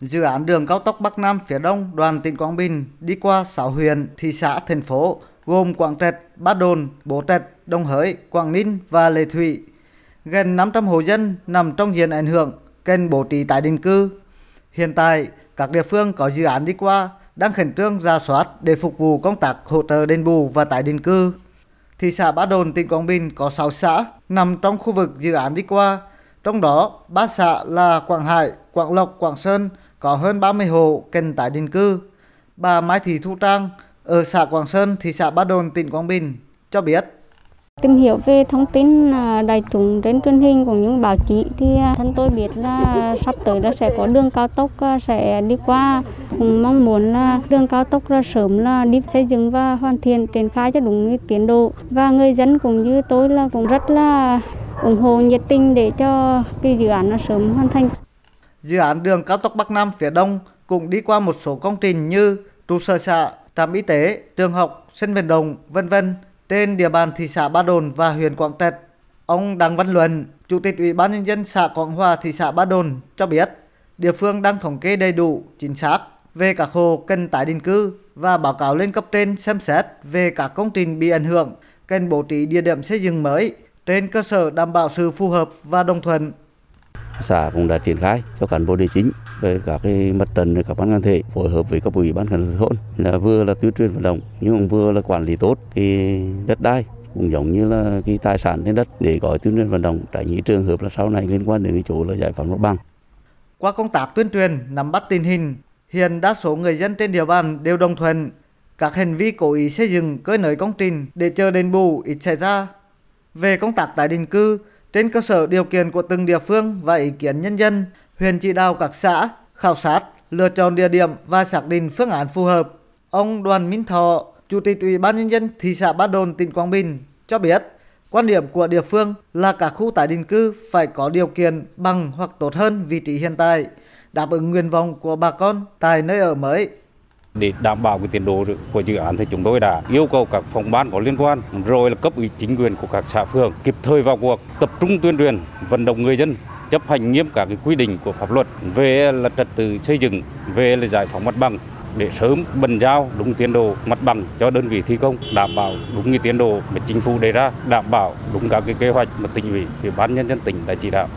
Dự án đường cao tốc Bắc Nam phía Đông đoàn tỉnh Quảng Bình đi qua 6 huyện, thị xã, thành phố gồm Quảng Trạch, Ba Đồn, Bố Trạch, Đông Hới, Quảng Ninh và Lệ Thủy. Gần 500 hộ dân nằm trong diện ảnh hưởng cần bố trí tái định cư. Hiện tại, các địa phương có dự án đi qua đang khẩn trương ra soát để phục vụ công tác hỗ trợ đền bù và tái định cư. Thị xã Ba Đồn, tỉnh Quảng Bình có 6 xã nằm trong khu vực dự án đi qua, trong đó ba xã là Quảng Hải, Quảng Lộc, Quảng Sơn có hơn 30 hộ cần tái định cư. Bà Mai Thị Thu Trang ở xã Quảng Sơn, thị xã Ba Đồn, tỉnh Quảng Bình cho biết Tìm hiểu về thông tin đài đại chúng trên truyền hình cũng như báo chí thì à, thân tôi biết là sắp tới là sẽ có đường cao tốc à, sẽ đi qua. Cũng mong muốn là đường cao tốc là sớm là đi xây dựng và hoàn thiện triển khai cho đúng tiến độ. Và người dân cũng như tôi là cũng rất là ủng hộ nhiệt tình để cho cái dự án nó sớm hoàn thành. Dự án đường cao tốc Bắc Nam phía Đông cũng đi qua một số công trình như trụ sở xã, trạm y tế, trường học, sân vận động, vân vân trên địa bàn thị xã Ba Đồn và huyện Quảng Trạch. Ông Đặng Văn Luận, Chủ tịch Ủy ban nhân dân xã Quảng Hòa, thị xã Ba Đồn cho biết, địa phương đang thống kê đầy đủ, chính xác về các hộ cần tái định cư và báo cáo lên cấp trên xem xét về các công trình bị ảnh hưởng cần bố trí địa điểm xây dựng mới trên cơ sở đảm bảo sự phù hợp và đồng thuận xã cũng đã triển khai cho cán bộ địa chính về các cái mặt trận các ban ngành thể phối hợp với các ủy ban nhân dân thôn là vừa là tuyên truyền vận động nhưng cũng vừa là quản lý tốt cái đất đai cũng giống như là cái tài sản trên đất để có tuyên truyền vận động tránh những trường hợp là sau này liên quan đến cái chỗ là giải phóng mặt bằng. Qua công tác tuyên truyền nắm bắt tình hình, hiện đa số người dân trên địa bàn đều đồng thuận các hành vi cố ý xây dựng cơi nới công trình để chờ đền bù ít xảy ra. Về công tác tái định cư, trên cơ sở điều kiện của từng địa phương và ý kiến nhân dân, huyện chỉ đạo các xã khảo sát, lựa chọn địa điểm và xác định phương án phù hợp. Ông Đoàn Minh Thọ, Chủ tịch Ủy ban nhân dân thị xã Ba Đồn, tỉnh Quảng Bình cho biết, quan điểm của địa phương là các khu tái định cư phải có điều kiện bằng hoặc tốt hơn vị trí hiện tại, đáp ứng nguyện vọng của bà con tại nơi ở mới. Để đảm bảo cái tiến độ của dự án thì chúng tôi đã yêu cầu các phòng ban có liên quan, rồi là cấp ủy chính quyền của các xã phường kịp thời vào cuộc, tập trung tuyên truyền, vận động người dân chấp hành nghiêm các cái quy định của pháp luật về là trật tự xây dựng, về là giải phóng mặt bằng để sớm bàn giao đúng tiến độ mặt bằng cho đơn vị thi công, đảm bảo đúng như tiến độ mà chính phủ đề ra, đảm bảo đúng các cái kế hoạch mà tỉnh ủy ủy ban nhân dân tỉnh đã chỉ đạo.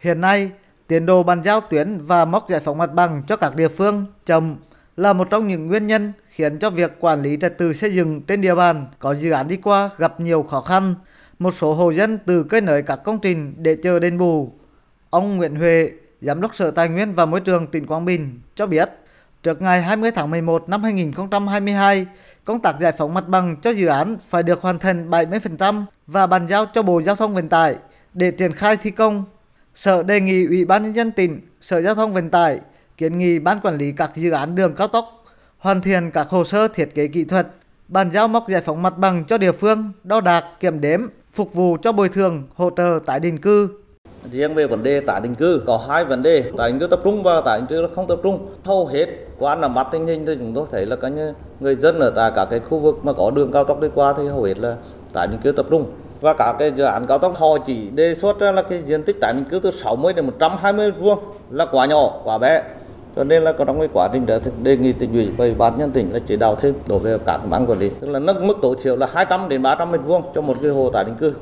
Hiện nay, tiến độ bàn giao tuyến và mốc giải phóng mặt bằng cho các địa phương chậm là một trong những nguyên nhân khiến cho việc quản lý trật tự xây dựng trên địa bàn có dự án đi qua gặp nhiều khó khăn. Một số hộ dân từ cây nới các công trình để chờ đền bù. Ông Nguyễn Huệ, Giám đốc Sở Tài nguyên và Môi trường tỉnh Quảng Bình cho biết, trước ngày 20 tháng 11 năm 2022, công tác giải phóng mặt bằng cho dự án phải được hoàn thành 70% và bàn giao cho Bộ Giao thông Vận tải để triển khai thi công. Sở đề nghị Ủy ban nhân dân tỉnh, Sở Giao thông Vận tải kiến nghị ban quản lý các dự án đường cao tốc hoàn thiện các hồ sơ thiết kế kỹ thuật, bàn giao mốc giải phóng mặt bằng cho địa phương, đo đạc, kiểm đếm, phục vụ cho bồi thường, hỗ trợ tái định cư. Riêng về vấn đề tái định cư có hai vấn đề, tái định cư tập trung và tái định cư không tập trung. Hầu hết qua nắm bắt tình hình thì chúng tôi thấy là các người dân ở tại các cái khu vực mà có đường cao tốc đi qua thì hầu hết là tái định cư tập trung và các cái dự án cao tốc họ chỉ đề xuất ra là cái diện tích tái định cư từ 60 đến 120 vuông là quá nhỏ, quá bé cho nên là có trong cái quá trình đó thì đề nghị tỉnh ủy và ủy ban nhân tỉnh là chỉ đạo thêm đối với các ban quản lý. Tức là nâng mức tối thiểu là 200 đến 300 mét vuông cho một cái hồ tái định cư.